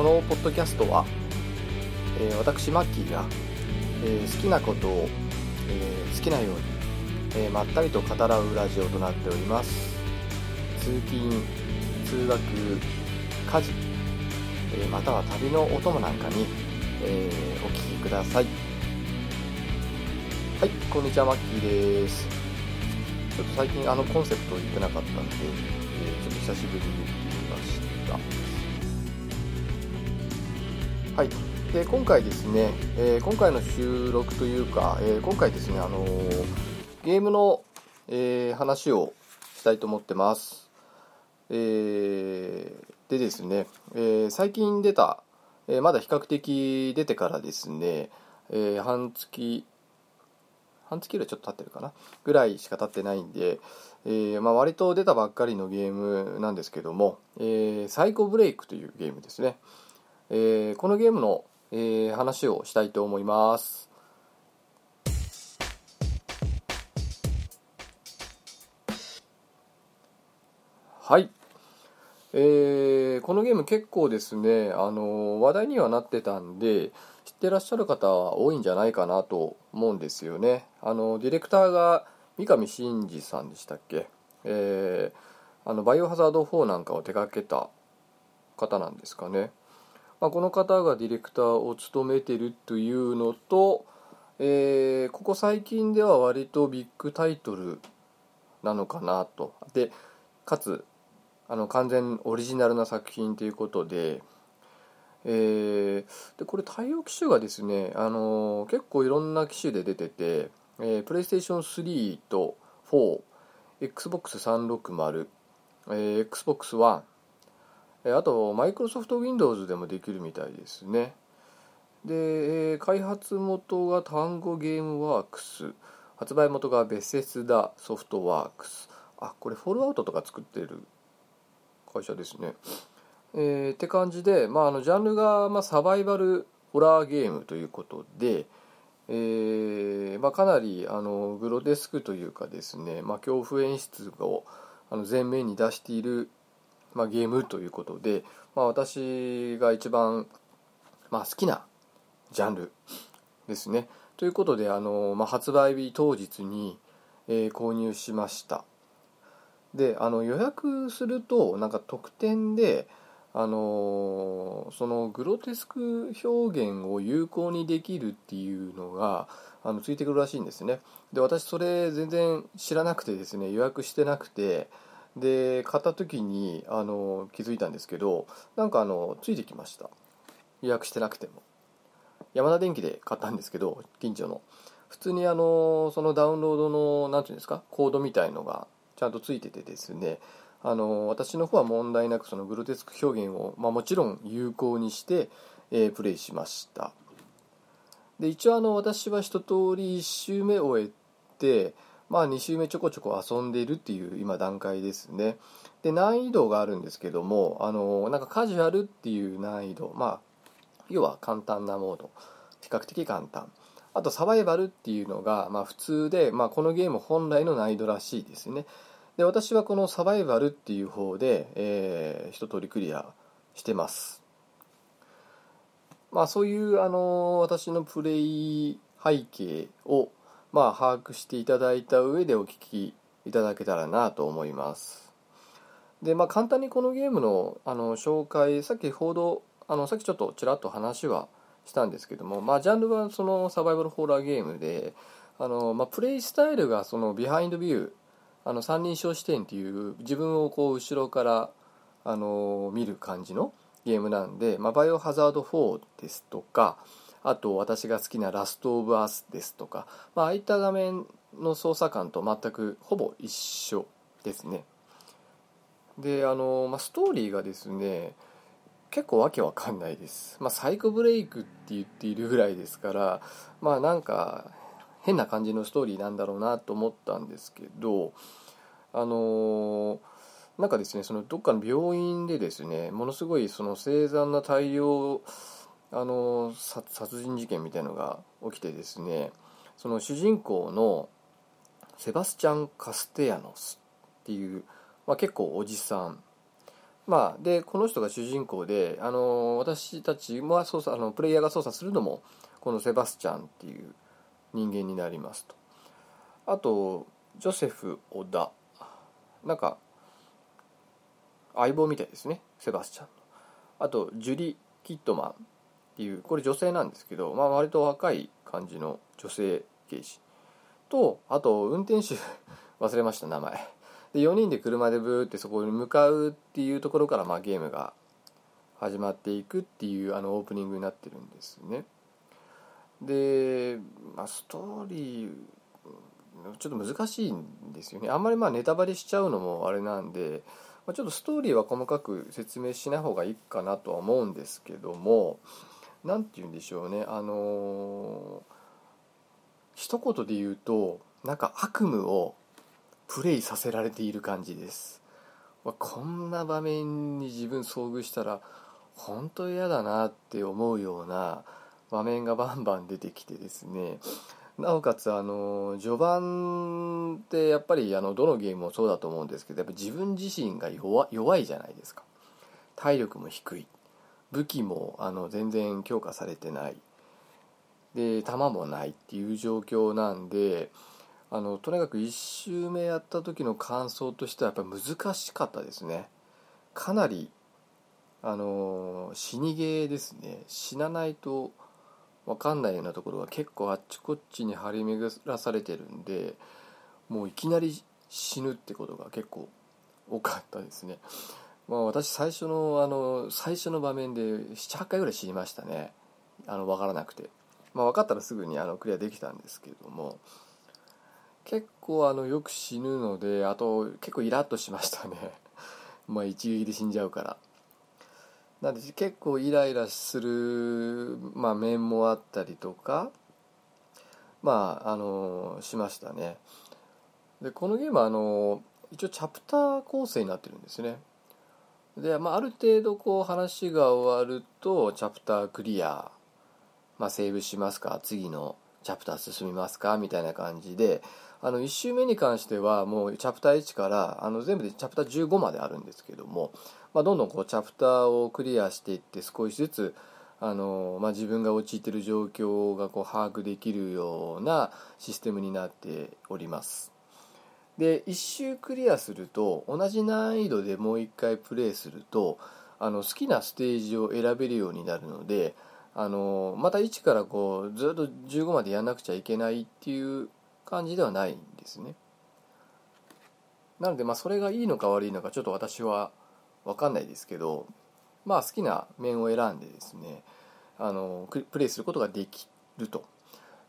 このポッドキャストは、えー、私マッキーが、えー、好きなことを、えー、好きなように、えまったりと語らうラジオとなっております。通勤通学家事、えまたは旅のお供なんかに、えお聴きください。はいこんにちはマッキーです。ちょっと最近あのコンセプト言ってなかったんで、えちょっと久しぶりに言ってみました。はい、で今回ですね、えー、今回の収録というか、えー、今回ですね、あのー、ゲームの、え話をしたいと思ってます。えでですね、え最近出た、えまだ比較的出てからですね、え半月、半月よりちょっと経ってるかな？ぐらいしか経ってないんで、えーまあ、割と出たばっかりのゲームなんですけども、えー、サイコブレイクというゲームですね。えー、このゲームの、えー、話をしたいと思います。はい。えー、このゲーム結構ですね、あの話題にはなってたんで、知ってらっしゃる方は多いんじゃないかなと思うんですよね。あのディレクターが三上真司さんでしたっけ、えー、あのバイオハザード4なんかを手掛けた方なんですかね。まあ、この方がディレクターを務めてるというのと、えー、ここ最近では割とビッグタイトルなのかなと。でかつあの完全オリジナルな作品ということで,、えー、でこれ対応機種がですね、あの結構いろんな機種で出てて、えー、プレイステーション3と 4XBOX360、えー、Xbox One あとマイクロソフト Windows でもできるみたいですね。で開発元が単語ゲームワークス。発売元がベセスダソフトワークス。あこれフォルアウトとか作ってる会社ですね。えー、って感じで、まあ、あのジャンルが、まあ、サバイバルホラーゲームということで、えーまあ、かなりあのグロテスクというかですね、まあ、恐怖演出をあの前面に出しているまあ、ゲームということで、まあ、私が一番、まあ、好きなジャンルですね。ということであの、まあ、発売日当日に、えー、購入しましたであの予約するとなんか特典であのそのグロテスク表現を有効にできるっていうのがあのついてくるらしいんですねで私それ全然知らなくてですね予約してなくてで買った時にあの気づいたんですけどなんかあのついてきました。予約してなくても。山田電機で買ったんですけど近所の。普通にあのそのダウンロードの何て言うんですかコードみたいのがちゃんとついててですねあの私の方は問題なくそのグロテスク表現を、まあ、もちろん有効にして、えー、プレイしました。で一応あの私は一通り1周目終えてまあ、2週目ちょこちょこ遊んでいるっていう今段階ですね。で難易度があるんですけどもあのなんかカジュアルっていう難易度まあ要は簡単なモード。比較的簡単。あとサバイバルっていうのが、まあ、普通で、まあ、このゲーム本来の難易度らしいですね。で私はこのサバイバルっていう方で、えー、一通りクリアしてます。まあそういうあの私のプレイ背景をまあ、把握していただいた上でお聞きいただけたらなと思います。で、まあ、簡単にこのゲームのあの紹介、さっき報道、あのさっきちょっとちらっと話はしたんですけども、まあ、ジャンルはそのサバイバルホラーゲームで、あのまあ、プレイスタイルがそのビハインドビュー、あの三人称視点っていう自分をこう後ろからあの見る感じのゲームなんで、まあ、バイオハザード4ですとか、あと私が好きな「ラスト・オブ・アース」ですとか、まあ、あいった画面の操作感と全くほぼ一緒ですね。であの、まあ、ストーリーがですね結構わけわかんないです、まあ、サイコブレイクって言っているぐらいですからまあなんか変な感じのストーリーなんだろうなと思ったんですけどあのなんかですねそのどっかの病院でですねものすごいその凄惨な大量あの殺人事件みたいのが起きてですねその主人公のセバスチャン・カステヤノスっていう、まあ、結構おじさん。まあ、でこの人が主人公で、あの私たちも操作あのプレイヤーが操作するのもこのセバスチャンっていう人間になりますと。あとジョセフ・小田なんか相棒みたいですねセバスチャンあとジュリ・キットマン。っていうこれ女性なんですけど、まあ、割と若い感じの女性刑事。とあと運転手 忘れました名前。で4人で車でブーってそこに向かうっていうところからまあゲームが始まっていくっていうあのオープニングになってるんですね。で、まあ、ストーリーちょっと難しいんですよね。あんまりまあネタバレしちゃうのもあれなんで、まあ、ちょっとストーリーは細かく説明しない方がいいかなとは思うんですけども何て言うんでしょうね。あのー、一言で言うとなんか悪夢をプレイさせられている感じです、こんな場面に自分遭遇したら本当嫌だなって思うような場面がバンバン出てきてですね。なおかつあの序盤ってやっぱりあのどのゲームもそうだと思うんですけどやっぱ自分自身が弱いじゃないですか。体力も低い。武器もあの全然強化されてない。で弾もないっていう状況なんであのとにかく1周目やった時の感想としてはやっぱ難しかったですね。かなりあの死にゲーですね。死なないと分かんないようなところは結構あっちこっちに張り巡らされてるんでもういきなり死ぬってことが結構多かったですね。まあ私最初のあの最初の場面で78回ぐらい死にましたね。あの分からなくて。まあ分かったらすぐにあのクリアできたんですけれども。結構あのよく死ぬのであと結構イラッとしましたね。まあ一撃で死んじゃうから。なんで結構イライラする、まあ、面もあったりとかまああのしましたね。でこのゲームはあの一応チャプター構成になってるんですね。で、まあ、ある程度こう話が終わるとチャプタークリア、まあ、セーブしますか次のチャプター進みますかみたいな感じであの1周目に関してはもうチャプター1からあの全部でチャプター15まであるんですけども、まあ、どんどんこうチャプターをクリアしていって少しずつあの、まあ、自分が陥っている状況がこう把握できるようなシステムになっております。で1周クリアすると同じ難易度でもう1回プレイするとあの好きなステージを選べるようになるのであのまた1からこうずっと15までやんなくちゃいけないっていう感じではないんですね。なのでまあそれがいいのか悪いのかちょっと私は分かんないですけどまあ好きな面を選んでですねあのプレイすることができると。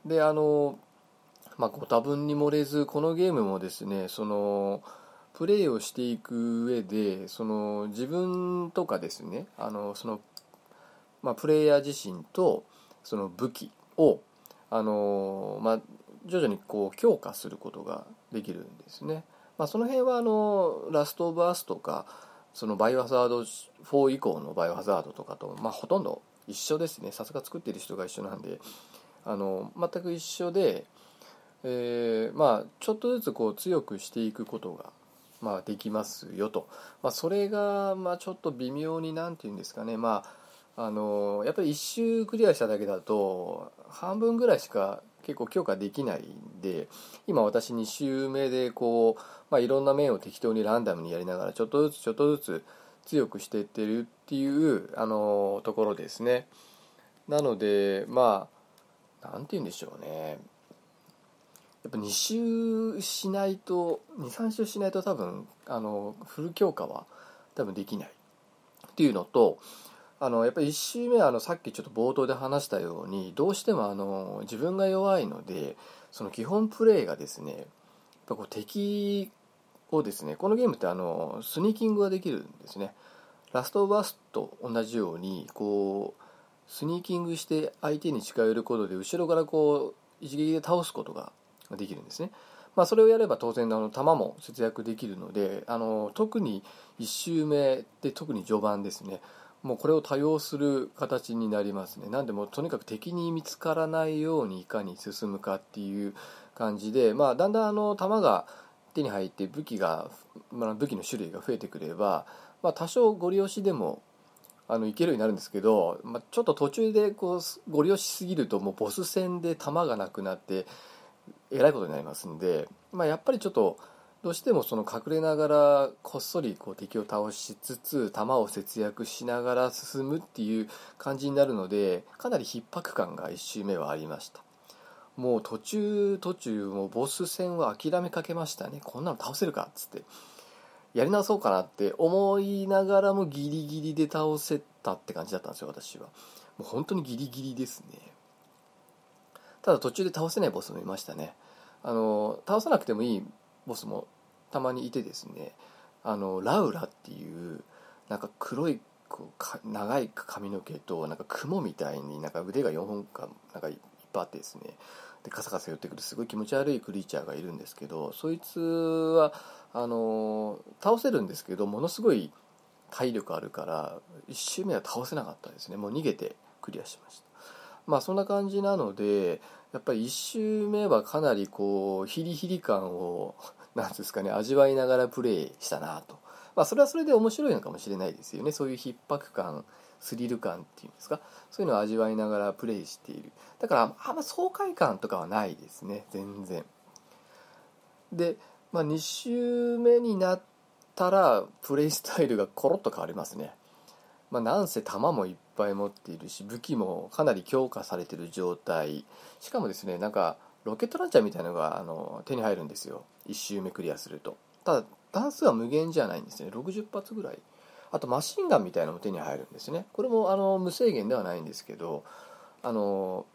であのまあご多分に漏れずこのゲームもですねそのプレイをしていく上でその自分とかですねあのその、まあ、プレイヤー自身とその武器をあの、まあ、徐々にこう強化することができるんですね。まあ、その辺はあのラストオブアースとかそのバイオハザード4以降のバイオハザードとかと、まあ、ほとんど一緒ですねさすが作ってる人が一緒なんであの全く一緒で、えー、まあちょっとずつこう強くしていくことが、まあ、できますよと、まあ、それがまあちょっと微妙になんて言うんですかね。まああのやっぱり1周クリアしただけだと半分ぐらいしか結構強化できないんで今私2周目でこう、まあ、いろんな面を適当にランダムにやりながらちょっとずつちょっとずつ強くしていってるっていうあのところですね。なのでまあ何て言うんでしょうね。やっぱ2周しないと23周しないと多分あのフル強化は多分できないっていうのとあのやっぱり1周目はあのさっきちょっと冒頭で話したようにどうしてもあの自分が弱いのでその基本プレーがですねやっぱこう敵をですねこのゲームってあのスニーキングができるんですね。ラストバースと同じようにこうスニーキングして相手に近寄ることで後ろからこう一撃で倒すことができるんですね。まあ、それをやれば当然あの弾も節約できるのであの特に1周目で特に序盤ですね。もうこれを多用する形になりますね。なんでもとにかく敵に見つからないようにいかに進むかっていう感じで、まあ、だんだんあの弾が手に入って武器が、まあ、武器の種類が増えてくれば、まあ、多少ご利用しでもあのいけるようになるんですけど、まあ、ちょっと途中でこうご利用しすぎるともうボス戦で弾がなくなってえらいことになりますんで、まあ、やっぱりちょっとどうしてもその隠れながらこっそりこう敵を倒しつつ弾を節約しながら進むっていう感じになるのでかなり逼迫感が1周目はありました。もう途中途中もうボス戦は諦めかけましたね。こんなの倒せるかっつって。やり直そうかなって思いながらもギリギリで倒せたって感じだったんですよ私は。もう本当にギリギリですね。ただ途中で倒せないボスもいましたね。あの倒さなくてもいいボスもたまにいてですね。あのラウラっていうなんか黒いこう長い髪の毛となんか雲みたいになんか腕が4本かなんかいっぱいあってですね。でカサカサ寄ってくるすごい気持ち悪いクリーチャーがいるんですけどそいつはあの倒せるんですけどものすごい体力あるから1周目は倒せなかったですね。もう逃げてクリアしました。まあそんな感じなのでやっぱり1周目はかなりこうヒリヒリ感を なんですかね味わいながらプレイしたなと、まあ、それはそれで面白いのかもしれないですよね。そういう逼迫感スリル感っていうんですか。そういうのを味わいながらプレイしている。だからあんま爽快感とかはないですね。全然。で、まあ、2周目になったらプレイスタイルがコロッと変わりますね。まあ、なんせ弾もいっぱい持っているし武器もかなり強化されてる状態。しかもですねなんかロケットランチャーみたいなのがあの手に入るんですよ。1周目クリアすると。ただ弾数は無限じゃないんですね。60発ぐらい。あとマシンガンみたいなのも手に入るんですね。これもあの無制限ではないんですけどあの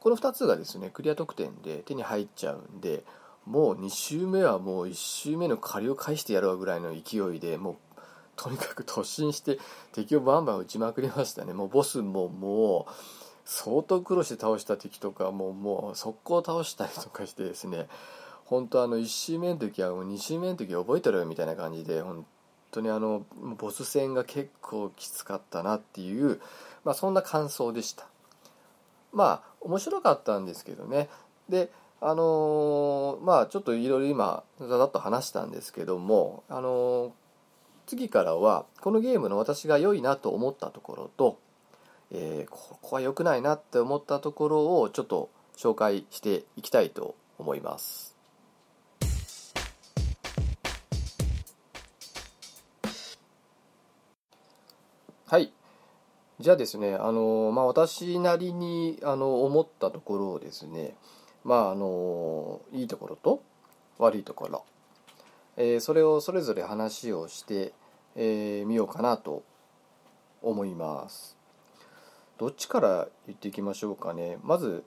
この2つがですねクリア得点で手に入っちゃうんでもう2周目はもう1周目の借りを返してやろうぐらいの勢いでもうとにかく突進して敵をバンバン撃ちまくりましたね。もうボスももう相当苦労して倒した敵とかもうもう速攻倒したりとかしてですね。本当あの1周目の時はもう2周目の時覚えてるみたいな感じで本当にあのボス戦が結構きつかったなっていう、まあ、そんな感想でした。まあ面白かったんですけどね。であのー、まあちょっといろいろ今ざざっと話したんですけどもあのー、次からはこのゲームの私が良いなと思ったところと、えー、ここは良くないなって思ったところをちょっと紹介していきたいと思います。はい。じゃあですね、あのまあ、私なりにあの思ったところをですね、まああのいいところと悪いところ、えー、それをそれぞれ話をしてみ、えー、ようかなと思います。どっちから言っていきましょうかね。まず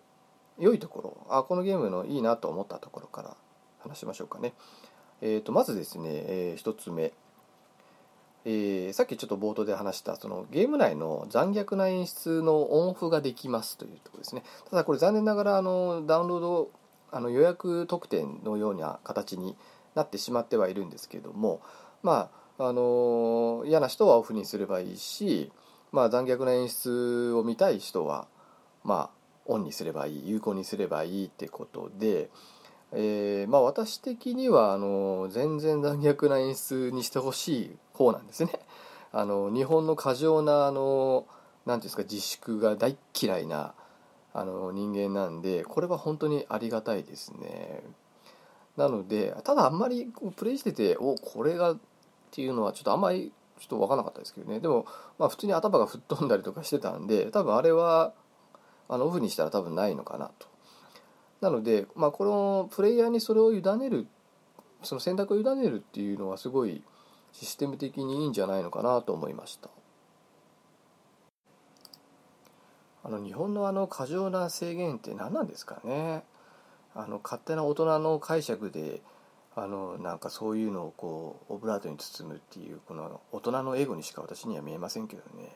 良いところ。あこのゲームのいいなと思ったところから話しましょうかね。えーと、まずですね、えー、1つ目、えー、さっきちょっと冒頭で話したそのゲーム内の残虐な演出のオンオフができますというところですね。ただこれ残念ながらあのダウンロードあの予約特典のような形になってしまってはいるんですけどもまああの嫌な人はオフにすればいいし、まあ、残虐な演出を見たい人はまあオンにすればいい有効にすればいいってことで、えー、まあ私的にはあの全然残虐な演出にしてほしい方なんですね。あの日本の過剰なあの何ていうんですか自粛が大嫌いなあの人間なんでこれは本当にありがたいですね。なのでただあんまりプレイしてておこれがっていうのはちょっとあんまりちょっと分からなかったですけどね。でもまあ普通に頭が吹っ飛んだりとかしてたんで多分あれはあのオフにしたら多分ないのかなと。なのでまあこのプレイヤーにそれを委ねるその選択を委ねるっていうのはすごいシステム的にいいんじゃないのかなと思いました。あの日本のあの過剰な制限って何なんですかね。あの勝手な大人の解釈であのなんかそういうのをこうオブラートに包むっていうこの大人のエゴにしか私には見えませんけどね、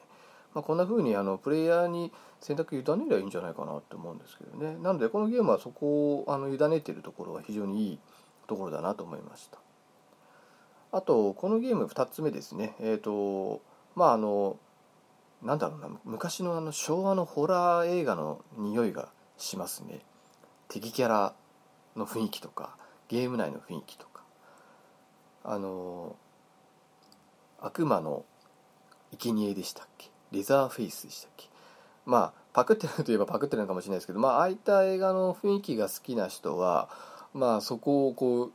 まあ、こんな風にあにプレイヤーに選択委ねりゃいいんじゃないかなって思うんですけどね。なのでこのゲームはそこをあの委ねてるところは非常にいいところだなと思いました。あとこのゲーム2つ目ですね。えっ、ー、とまああのなんだろうな昔のあの昭和のホラー映画の匂いがしますね。敵キャラの雰囲気とかゲーム内の雰囲気とかあの悪魔の生贄でしたっけ？レザーフェイスでしたっけ？まあパクってるといえばパクってるのかもしれないですけど、まあ、ああいった映画の雰囲気が好きな人は、まあ、そこをこう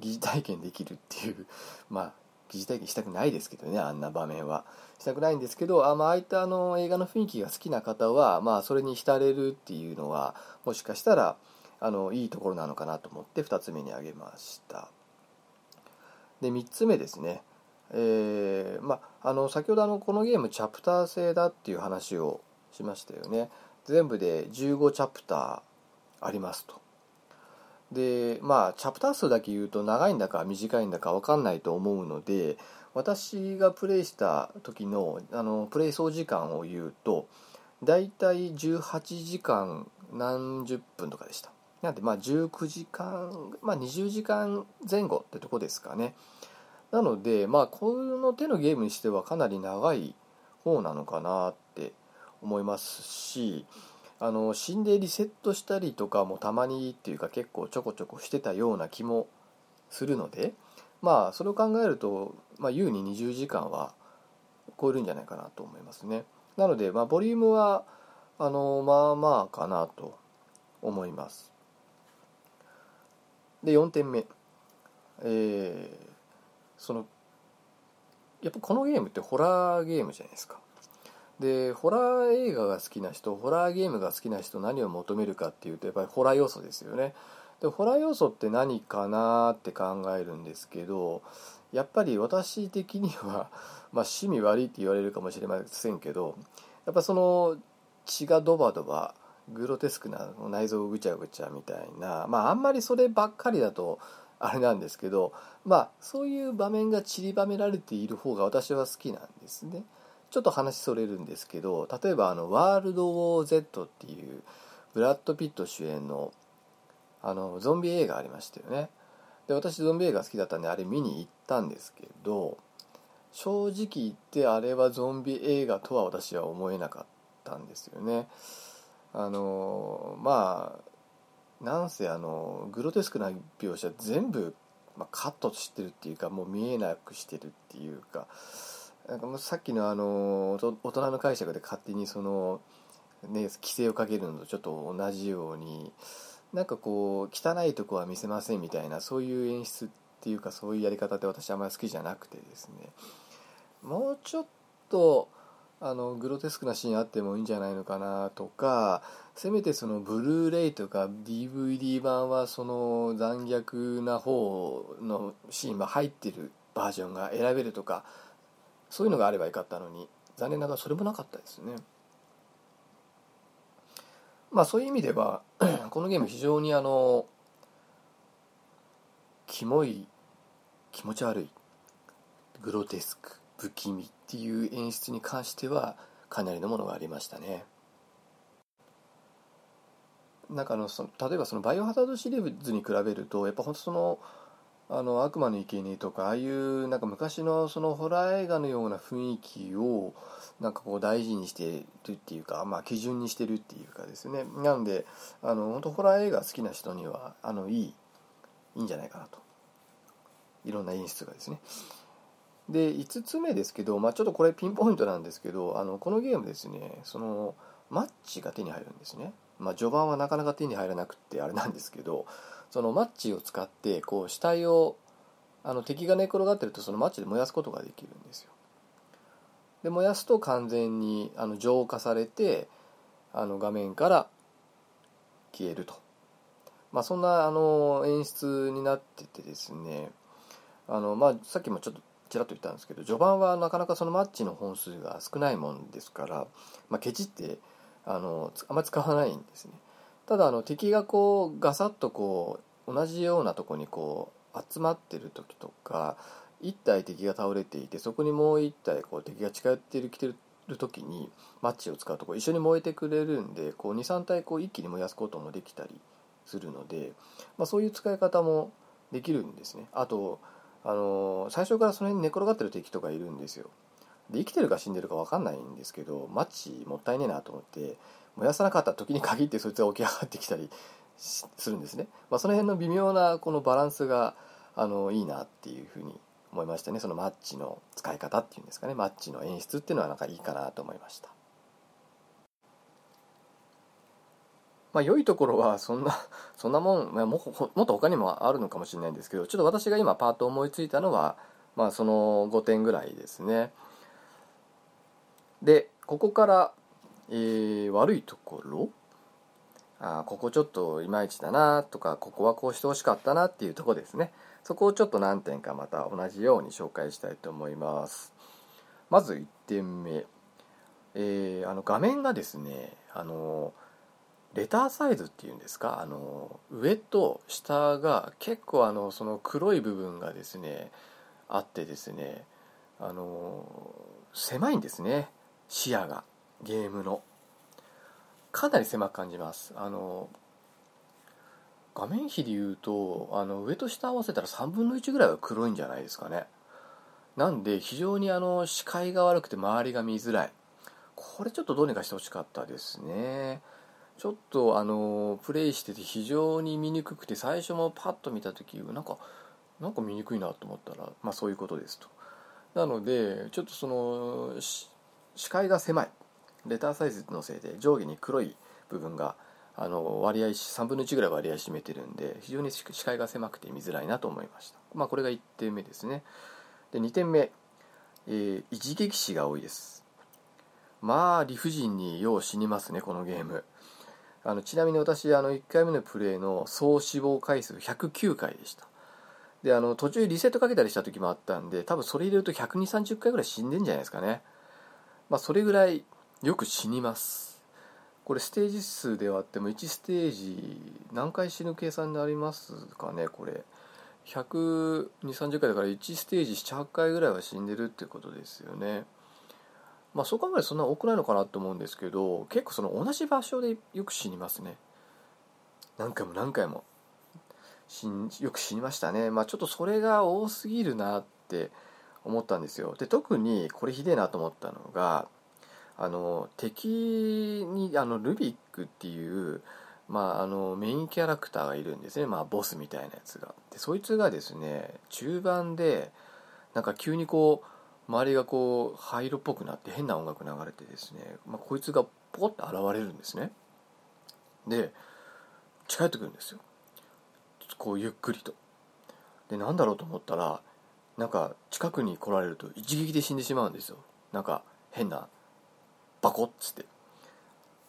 疑似体験できるっていうまあ疑似体験したくないですけどねあんな場面は。したくないんですけどあ,、まああいったあの映画の雰囲気が好きな方は、まあ、それに浸れるっていうのはもしかしたらあのいいところなのかなと思って2つ目に挙げました。で3つ目ですね。えー、まあ、の先ほどあのこのゲームチャプター制だっていう話をしましたよね。全部で15チャプターありますと。でまあチャプター数だけ言うと長いんだか短いんだか分かんないと思うので私がプレイした時のあのプレイ総時間を言うとだいたい18時間何十分とかでした。なんでまあ19時間まあ20時間前後ってとこですかね。なのでまあこの手のゲームにしてはかなり長い方なのかなって思いますしあの死んでリセットしたりとかもたまにっていうか結構ちょこちょこしてたような気もするのでまあそれを考えると、まあ、優に20時間は超えるんじゃないかなと思いますね。なので、まあ、ボリュームはあのまあまあかなと思います。で4点目。えー、そのやっぱこのゲームってホラーゲームじゃないですか。でホラー映画が好きな人ホラーゲームが好きな人何を求めるかっていうとやっぱりホラー要素ですよねでホラー要素って何かなって考えるんですけどやっぱり私的には、まあ、趣味悪いって言われるかもしれませんけどやっぱその血がドバドバグロテスクな内臓ぐちゃぐちゃみたいなまああんまりそればっかりだとあれなんですけどまあそういう場面が散りばめられている方が私は好きなんですね。ちょっと話それるんですけど例えばあの「ワールド・ウォー・ Z」っていうブラッド・ピット主演のあのゾンビ映画ありましたよね。で私ゾンビ映画好きだったんであれ見に行ったんですけど正直言ってあれはゾンビ映画とは私は思えなかったんですよね。あのまあなんせあのグロテスクな描写全部、まあ、カットしてるっていうかもう見えなくしてるっていうかなんかもうさっきのあの大人の解釈で勝手にその、ね、規制をかけるのとちょっと同じようになんかこう汚いとこは見せませんみたいなそういう演出っていうかそういうやり方って私あんまり好きじゃなくてですね。もうちょっとあのグロテスクなシーンあってもいいんじゃないのかなとかせめてそのブルーレイとか DVD 版はその残虐な方のシーンが入ってるバージョンが選べるとかそういうのがあればよかったのに残念ながらそれもなかったですね。まあそういう意味では このゲーム非常にあのキモい気持ち悪いグロテスク不気味っていう演出に関してはかなりのものがありましたね。なんかあのその例えばそのバイオハザードシリーズに比べるとやっぱ本当そのあの悪魔の生贄とかああいうなんか昔のそのホラー映画のような雰囲気をなんかこう大事にしてるっていうか、まあ、基準にしてるっていうかですね。なのであの本当ホラー映画好きな人にはあのいいいいんじゃないかなと。いろんな演出がですね。で5つ目ですけど、まあ、ちょっとこれピンポイントなんですけどあのこのゲームですねそのマッチが手に入るんですね、まあ、序盤はなかなか手に入らなくってあれなんですけどそのマッチを使ってこう死体をあの敵が寝転がってるとそのマッチで燃やすことができるんですよ。で燃やすと完全にあの浄化されてあの画面から消えると、まあ、そんなあの演出になっててですねあの、まあ、さっきもちょっとちらっと言ったんですけど序盤はなかなかそのマッチの本数が少ないもんですから、まあ、ケチってあのあんまり使わないんですね。ただあの敵がこうガサッとこう同じようなとこにこう集まってる時とか1体敵が倒れていてそこにもう1体こう敵が近寄ってる来てる時にマッチを使うとこう一緒に燃えてくれるんで23体こう一気に燃やすこともできたりするので、まあ、そういう使い方もできるんですね。あとあの最初からその辺に寝転がってる敵とかいるんですよ。で生きてるか死んでるか分かんないんですけどマッチもったいねえなと思って燃やさなかった時に限ってそいつが起き上がってきたりするんですね、まあ、その辺の微妙なこのバランスがあのいいなっていうふうに思いましたね。そのマッチの使い方っていうんですかね。マッチの演出っていうのはなんかいいかなと思いました。まあ良いところはそんな そんなもん、まあ、ももっと他にもあるのかもしれないんですけどちょっと私が今パート思いついたのはまあその5点ぐらいですね。でここから、えー、悪いところ？あここちょっといまいちだなとかここはこうしてほしかったなっていうとこですね。そこをちょっと何点かまた同じように紹介したいと思います。まず1点目、えー、あの画面がですねあのレターサイズっていうんですか？あの上と下が結構あのその黒い部分がですねあってですねあの狭いんですね。視野が。ゲームの。かなり狭く感じます。あの画面比でいうとあの上と下合わせたら3分の1ぐらいは黒いんじゃないですかね。なんで非常にあの視界が悪くて周りが見づらい。これちょっとどうにかしてほしかったですね。ちょっとあのプレイしてて非常に見にくくて最初もパッと見た時なんかなんか見にくいなと思ったらまあそういうことですと。なのでちょっとその視界が狭い。レターサイズのせいで上下に黒い部分があの割合3分の1ぐらい割合占めてるんで非常に視界が狭くて見づらいなと思いました、まあ、これが1点目ですね。で2点目、えー、一撃死が多いです。まあ理不尽によう死にますねこのゲーム。あのちなみに私あの1回目のプレイの総死亡回数109回でした。であの途中リセットかけたりした時もあったんで多分それ入れると12030回ぐらい死んでんじゃないですかね。まあそれぐらいよく死にます。これステージ数ではあっても1ステージ何回死ぬ計算でありますかね？これ。12030回だから1ステージ78回ぐらいは死んでるってことですよね。まあそう考えるとそんな多くないのかなと思うんですけど結構その同じ場所でよく死にますね。何回も何回も。よく死にましたね。まあちょっとそれが多すぎるなって思ったんですよ。で特にこれひでえなと思ったのがあの敵にあのルビックっていうまあ、あのメインキャラクターがいるんですね、まあ、ボスみたいなやつが。でそいつがですね中盤でなんか急にこう周りがこう灰色っぽくなって変な音楽流れてですね、まあ、こいつがポコッと現れるんですね。で近寄ってくるんですよ。こうゆっくりと。でなんだろうと思ったらなんか近くに来られると一撃で死んでしまうんですよ。なんか変なバコッつって。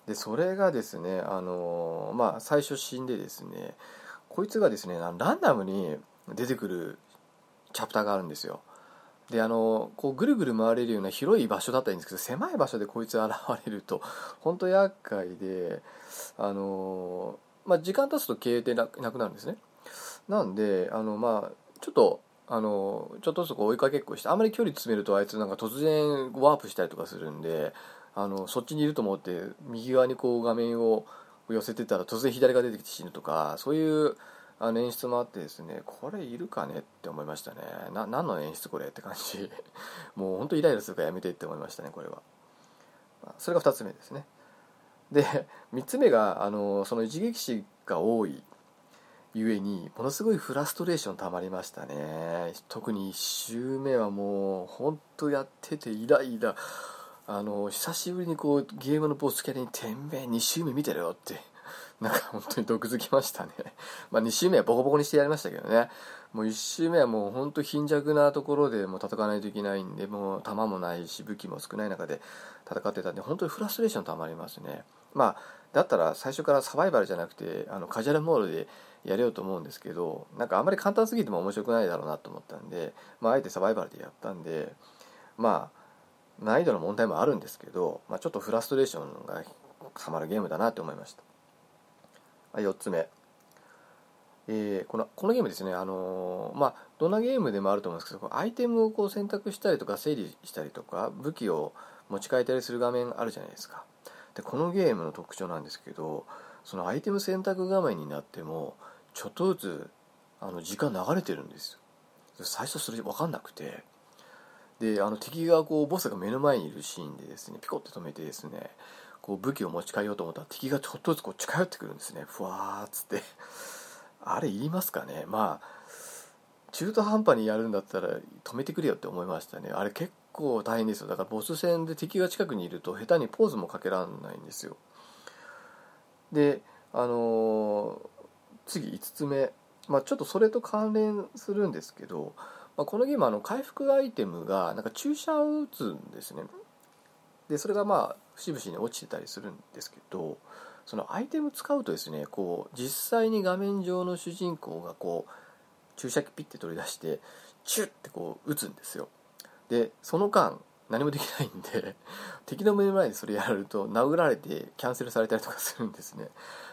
でそれがですねあのまあ最初死んでですねこいつがですねランダムに出てくるチャプターがあるんですよ。であのこうぐるぐる回れるような広い場所だったらいいんですけど狭い場所でこいつ現れると本当厄介であのまあ時間経つと消えてなくなるんですね。なんであのまあちょっとあのちょっとずつこ追いかけっこしてあまり距離詰めるとあいつなんか突然ワープしたりとかするんであのそっちにいると思って右側にこう画面を寄せてたら突然左が出てきて死ぬとかそういうあの演出もあってですねこれいるかねって思いましたね。な何の演出これって感じ。もう本当イライラするからやめてって思いましたねこれは。それが2つ目ですね。で3つ目があのその一撃死が多いゆえにものすごいフラストレーションたまりましたね。特に1周目はもう本当やっててイライラ。あの久しぶりにこうゲームのボスキャラに「てんべえ2周目見てるよ」って。なんか本当に毒づきましたね。まあ2周目はボコボコにしてやりましたけどね。もう1周目はもう本当貧弱なところでもう戦わないといけないんでもう弾もないし武器も少ない中で戦ってたんで本当にフラストレーションたまりますね。まあだったら最初からサバイバルじゃなくてあのカジュアルモードでやれようと思うんですけどなんかあんまり簡単すぎても面白くないだろうなと思ったんで、まあ、あえてサバイバルでやったんでまあ難易度の問題もあるんですけど、まあ、ちょっとフラストレーションがたまるゲームだなって思いました、4つ目、えー、このこのゲームですね、あのー、まあ、どんなゲームでもあると思うんですけどアイテムをこう選択したりとか整理したりとか武器を持ち替えたりする画面あるじゃないですか。でこのゲームの特徴なんですけどそのアイテム選択画面になってもちょっとずつあの時間流れてるんですよ。最初それ分かんなくてであの敵がこうボスが目の前にいるシーンでですねピコって止めてですねこう武器を持ち帰ようと思ったら敵がちょっとずつこう近寄ってくるんですね。ふわーっつって。あれいりますかね？まあ中途半端にやるんだったら止めてくれよって思いましたね。あれ結構大変ですよ。だからボス戦で敵が近くにいると下手にポーズもかけられないんですよ。であのー、次5つ目、まあ、ちょっとそれと関連するんですけど、まあ、このゲームあの回復アイテムがなんか注射を打つんですね。でそれがまあ節々に落ちてたりするんですけどそのアイテム使うとですねこう実際に画面上の主人公がこう注射器ピッて取り出してチュッてこう打つんですよ。でその間何もできないんで敵の目の前でそれやると殴られてキャンセルされたりとかするんですね。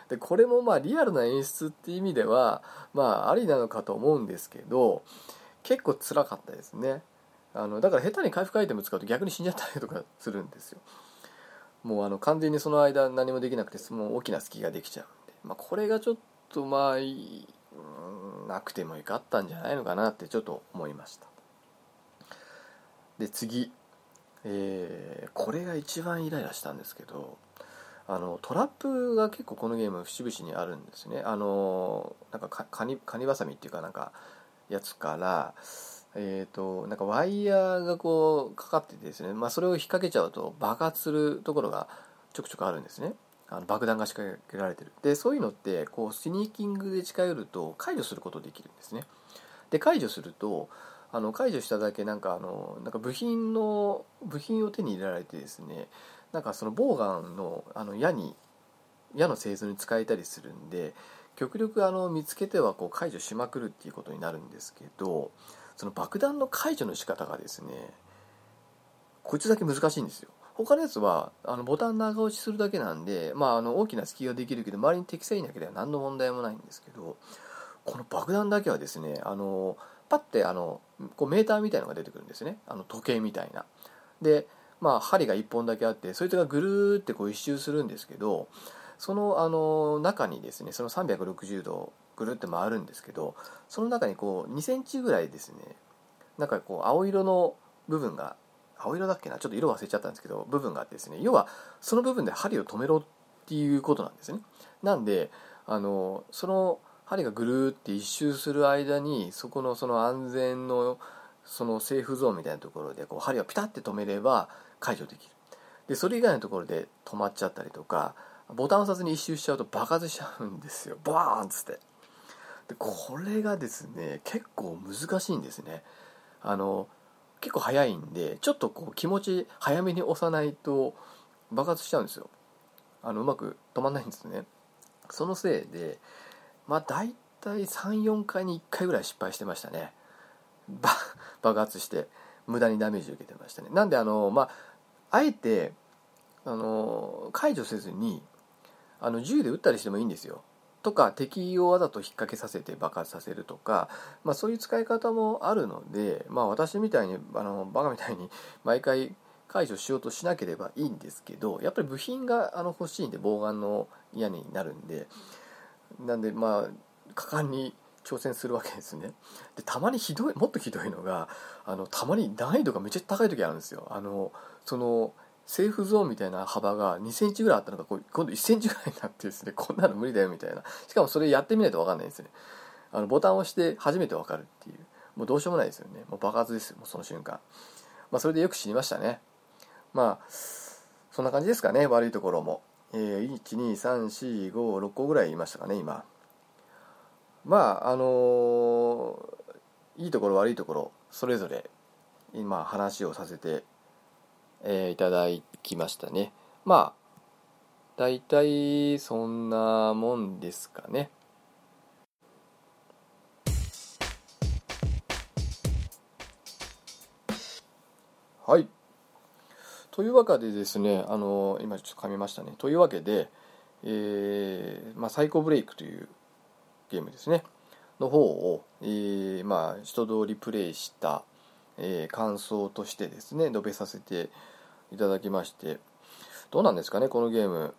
でこれもまあリアルな演出っていう意味ではまあありなのかと思うんですけど結構辛かったですね。あのだから下手に回復アイテム使うと逆に死んじゃったりとかするんですよ。もうあの完全にその間何もできなくてもう大きな隙ができちゃうんで、まあ、これがちょっとまあなくてもよかったんじゃないのかなってちょっと思いました。で次、えー、これが一番イライラしたんですけどあのトラップが結構このゲーム節々にあるんですね。あのなんかカニカニバサミっていうかなんかやつからえーと、なんかワイヤーがこうかかっててですね、まあ、それを引っ掛けちゃうと爆発するところがちょくちょくあるんですね。あの爆弾が仕掛けられてる。でそういうのってこうスニーキングで近寄ると解除することできるんですね。で解除するとあの解除しただけなんかあのなんか部品の部品を手に入れられてですねなんかそのボウガンのあの矢に矢の製造に使えたりするんで極力あの見つけてはこう解除しまくるっていうことになるんですけどその爆弾の解除の仕方がですねこいつだけ難しいんですよ。他のやつはあのボタン長押しするだけなんで、まあ、あの大きな隙ができるけど周りに適正いなければ何の問題もないんですけどこの爆弾だけはですねあのパッてあのこうメーターみたいのが出てくるんですね。あの時計みたいな。でまあ針が1本だけあってそいつがぐるーってこう一周するんですけどそのあの中にですねその360度ぐるって回るんですけどその中にこう2センチぐらいですねなんかこう青色の部分が青色だっけなちょっと色忘れちゃったんですけど部分があってですね要はその部分で針を止めろっていうことなんですね。なんであのその針がぐるって一周する間にそこのその安全のそのセーフゾーンみたいなところでこう針をピタッて止めれば解除できる。でそれ以外のところで止まっちゃったりとかボタンを押さずに一周しちゃうと爆発しちゃうんですよ。バーンっつって。でこれがですね結構難しいんですね。あの結構早いんでちょっとこう気持ち早めに押さないと爆発しちゃうんですよ。あのうまく止まんないんですね。そのせいでまあ大体34回に1回ぐらい失敗してましたね。ば爆発して無駄にダメージ受けてましたね。なんであのまああえてあの解除せずにあの銃で撃ったりしてもいいんですよ。とか敵をわざと引っ掛けさせて爆発させるとか、まあ、そういう使い方もあるので、まあ、私みたいにあのバカみたいに毎回解除しようとしなければいいんですけどやっぱり部品があの欲しいんで防眼の屋根になるんでなんでまあ果敢に挑戦するわけですね。でたまにひどいもっとひどいのがあのたまに難易度がめっちゃ高い時あるんですよ。あのそのセーフゾーンみたいな幅が2センチぐらいあったのが今度1センチぐらいになってですねこんなの無理だよみたいな。しかもそれやってみないと分かんないですね。あのボタンを押して初めて分かるっていう。もうどうしようもないですよね。もう爆発ですよ。もうその瞬間。まあそれでよく知りましたね。まあそんな感じですかね。悪いところも、えー、12345個ぐらい言いましたかね今。まああのー、いいところ悪いところそれぞれ今話をさせてえー、いただきましたね。まあ大体そんなもんですかね。はい。というわけでですねあの今ちょっと噛みましたね。というわけで、えーまあ、サイコブレイクというゲームですね。の方を、えー、まあ一通りプレイしたえー、感想としてですね述べさせていただきましてどうなんですかねこのゲーム。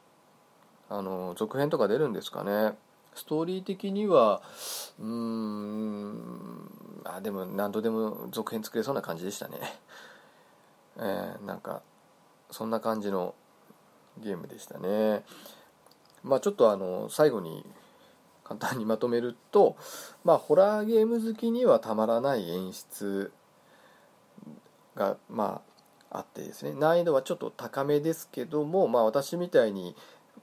あの続編とか出るんですかね。ストーリー的にはうーんあでも何度でも続編作れそうな感じでしたね。えー、なんかそんな感じのゲームでしたね。まあちょっとあの最後に簡単にまとめると、まあ、ホラーゲーム好きにはたまらない演出が、まあ、あってですね難易度はちょっと高めですけども、まあ、私みたいに、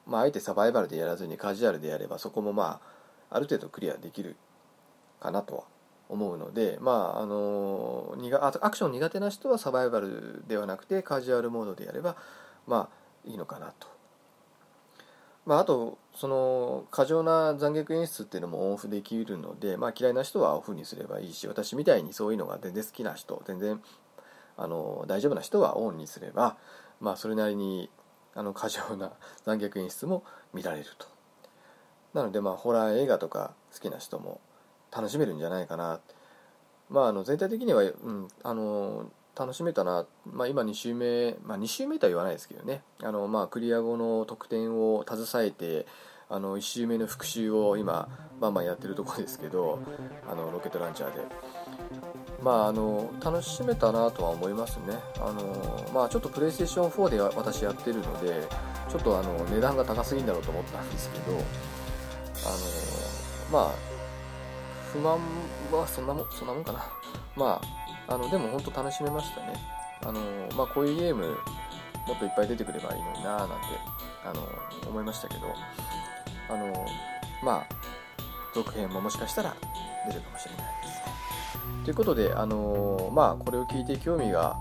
まあ、あえてサバイバルでやらずにカジュアルでやればそこもまあある程度クリアできるかなとは思うので、まああのアクション苦手な人はサバイバルではなくてカジュアルモードでやればまあいいのかなと。まあ、あとその過剰な残虐演出っていうのもオンオフできるので、まあ、嫌いな人はオフにすればいいし私みたいにそういうのが全然好きな人全然あの大丈夫な人はオンにすれば、まあ、それなりにあの過剰な 残虐演出も見られると。なのでまあホラー映画とか好きな人も楽しめるんじゃないかな。まああの全体的には、うん、あの楽しめたな、まあ、今2週目、まあ、2週目とは言わないですけどね。あの、まあ、クリア後の得点を携えてあの1周目の復習を今バンバンやってるところですけどあのロケットランチャーで。まああの楽しめたなとは思いますね。あのまあちょっとプレイステーション4で私やってるのでちょっとあの値段が高すぎんだろうと思ったんですけどあのまあ不満はそんなもそんなもんかな。まああのでも本当楽しめましたね。あのまあこういうゲームもっといっぱい出てくればいいのになーなんてあの思いましたけどあのまあ続編ももしかしたら出るかもしれない。ということであのまあこれを聞いて興味が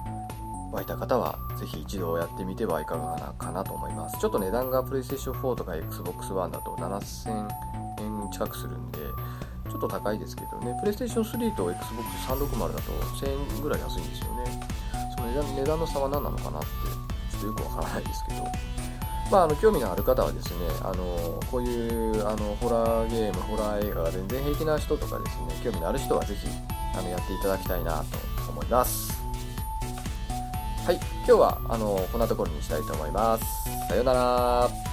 湧いた方はぜひ一度やってみてはいかがかなと思います。ちょっと値段が PlayStation 4とか Xbox One だと7000円近くするんでちょっと高いですけどね、プレイステーション3と Xbox360 だと1000円ぐらい安いんですよね。その値段の差は何なのかなって、ちょっとよくわからないですけど、まあ、あの興味のある方はですね、あのこういうあのホラーゲーム、ホラー映画が全然平気な人とかですね、興味のある人はぜひあのやっていただきたいなと思います。はい、今日はあのこんなところにしたいと思います。さようなら。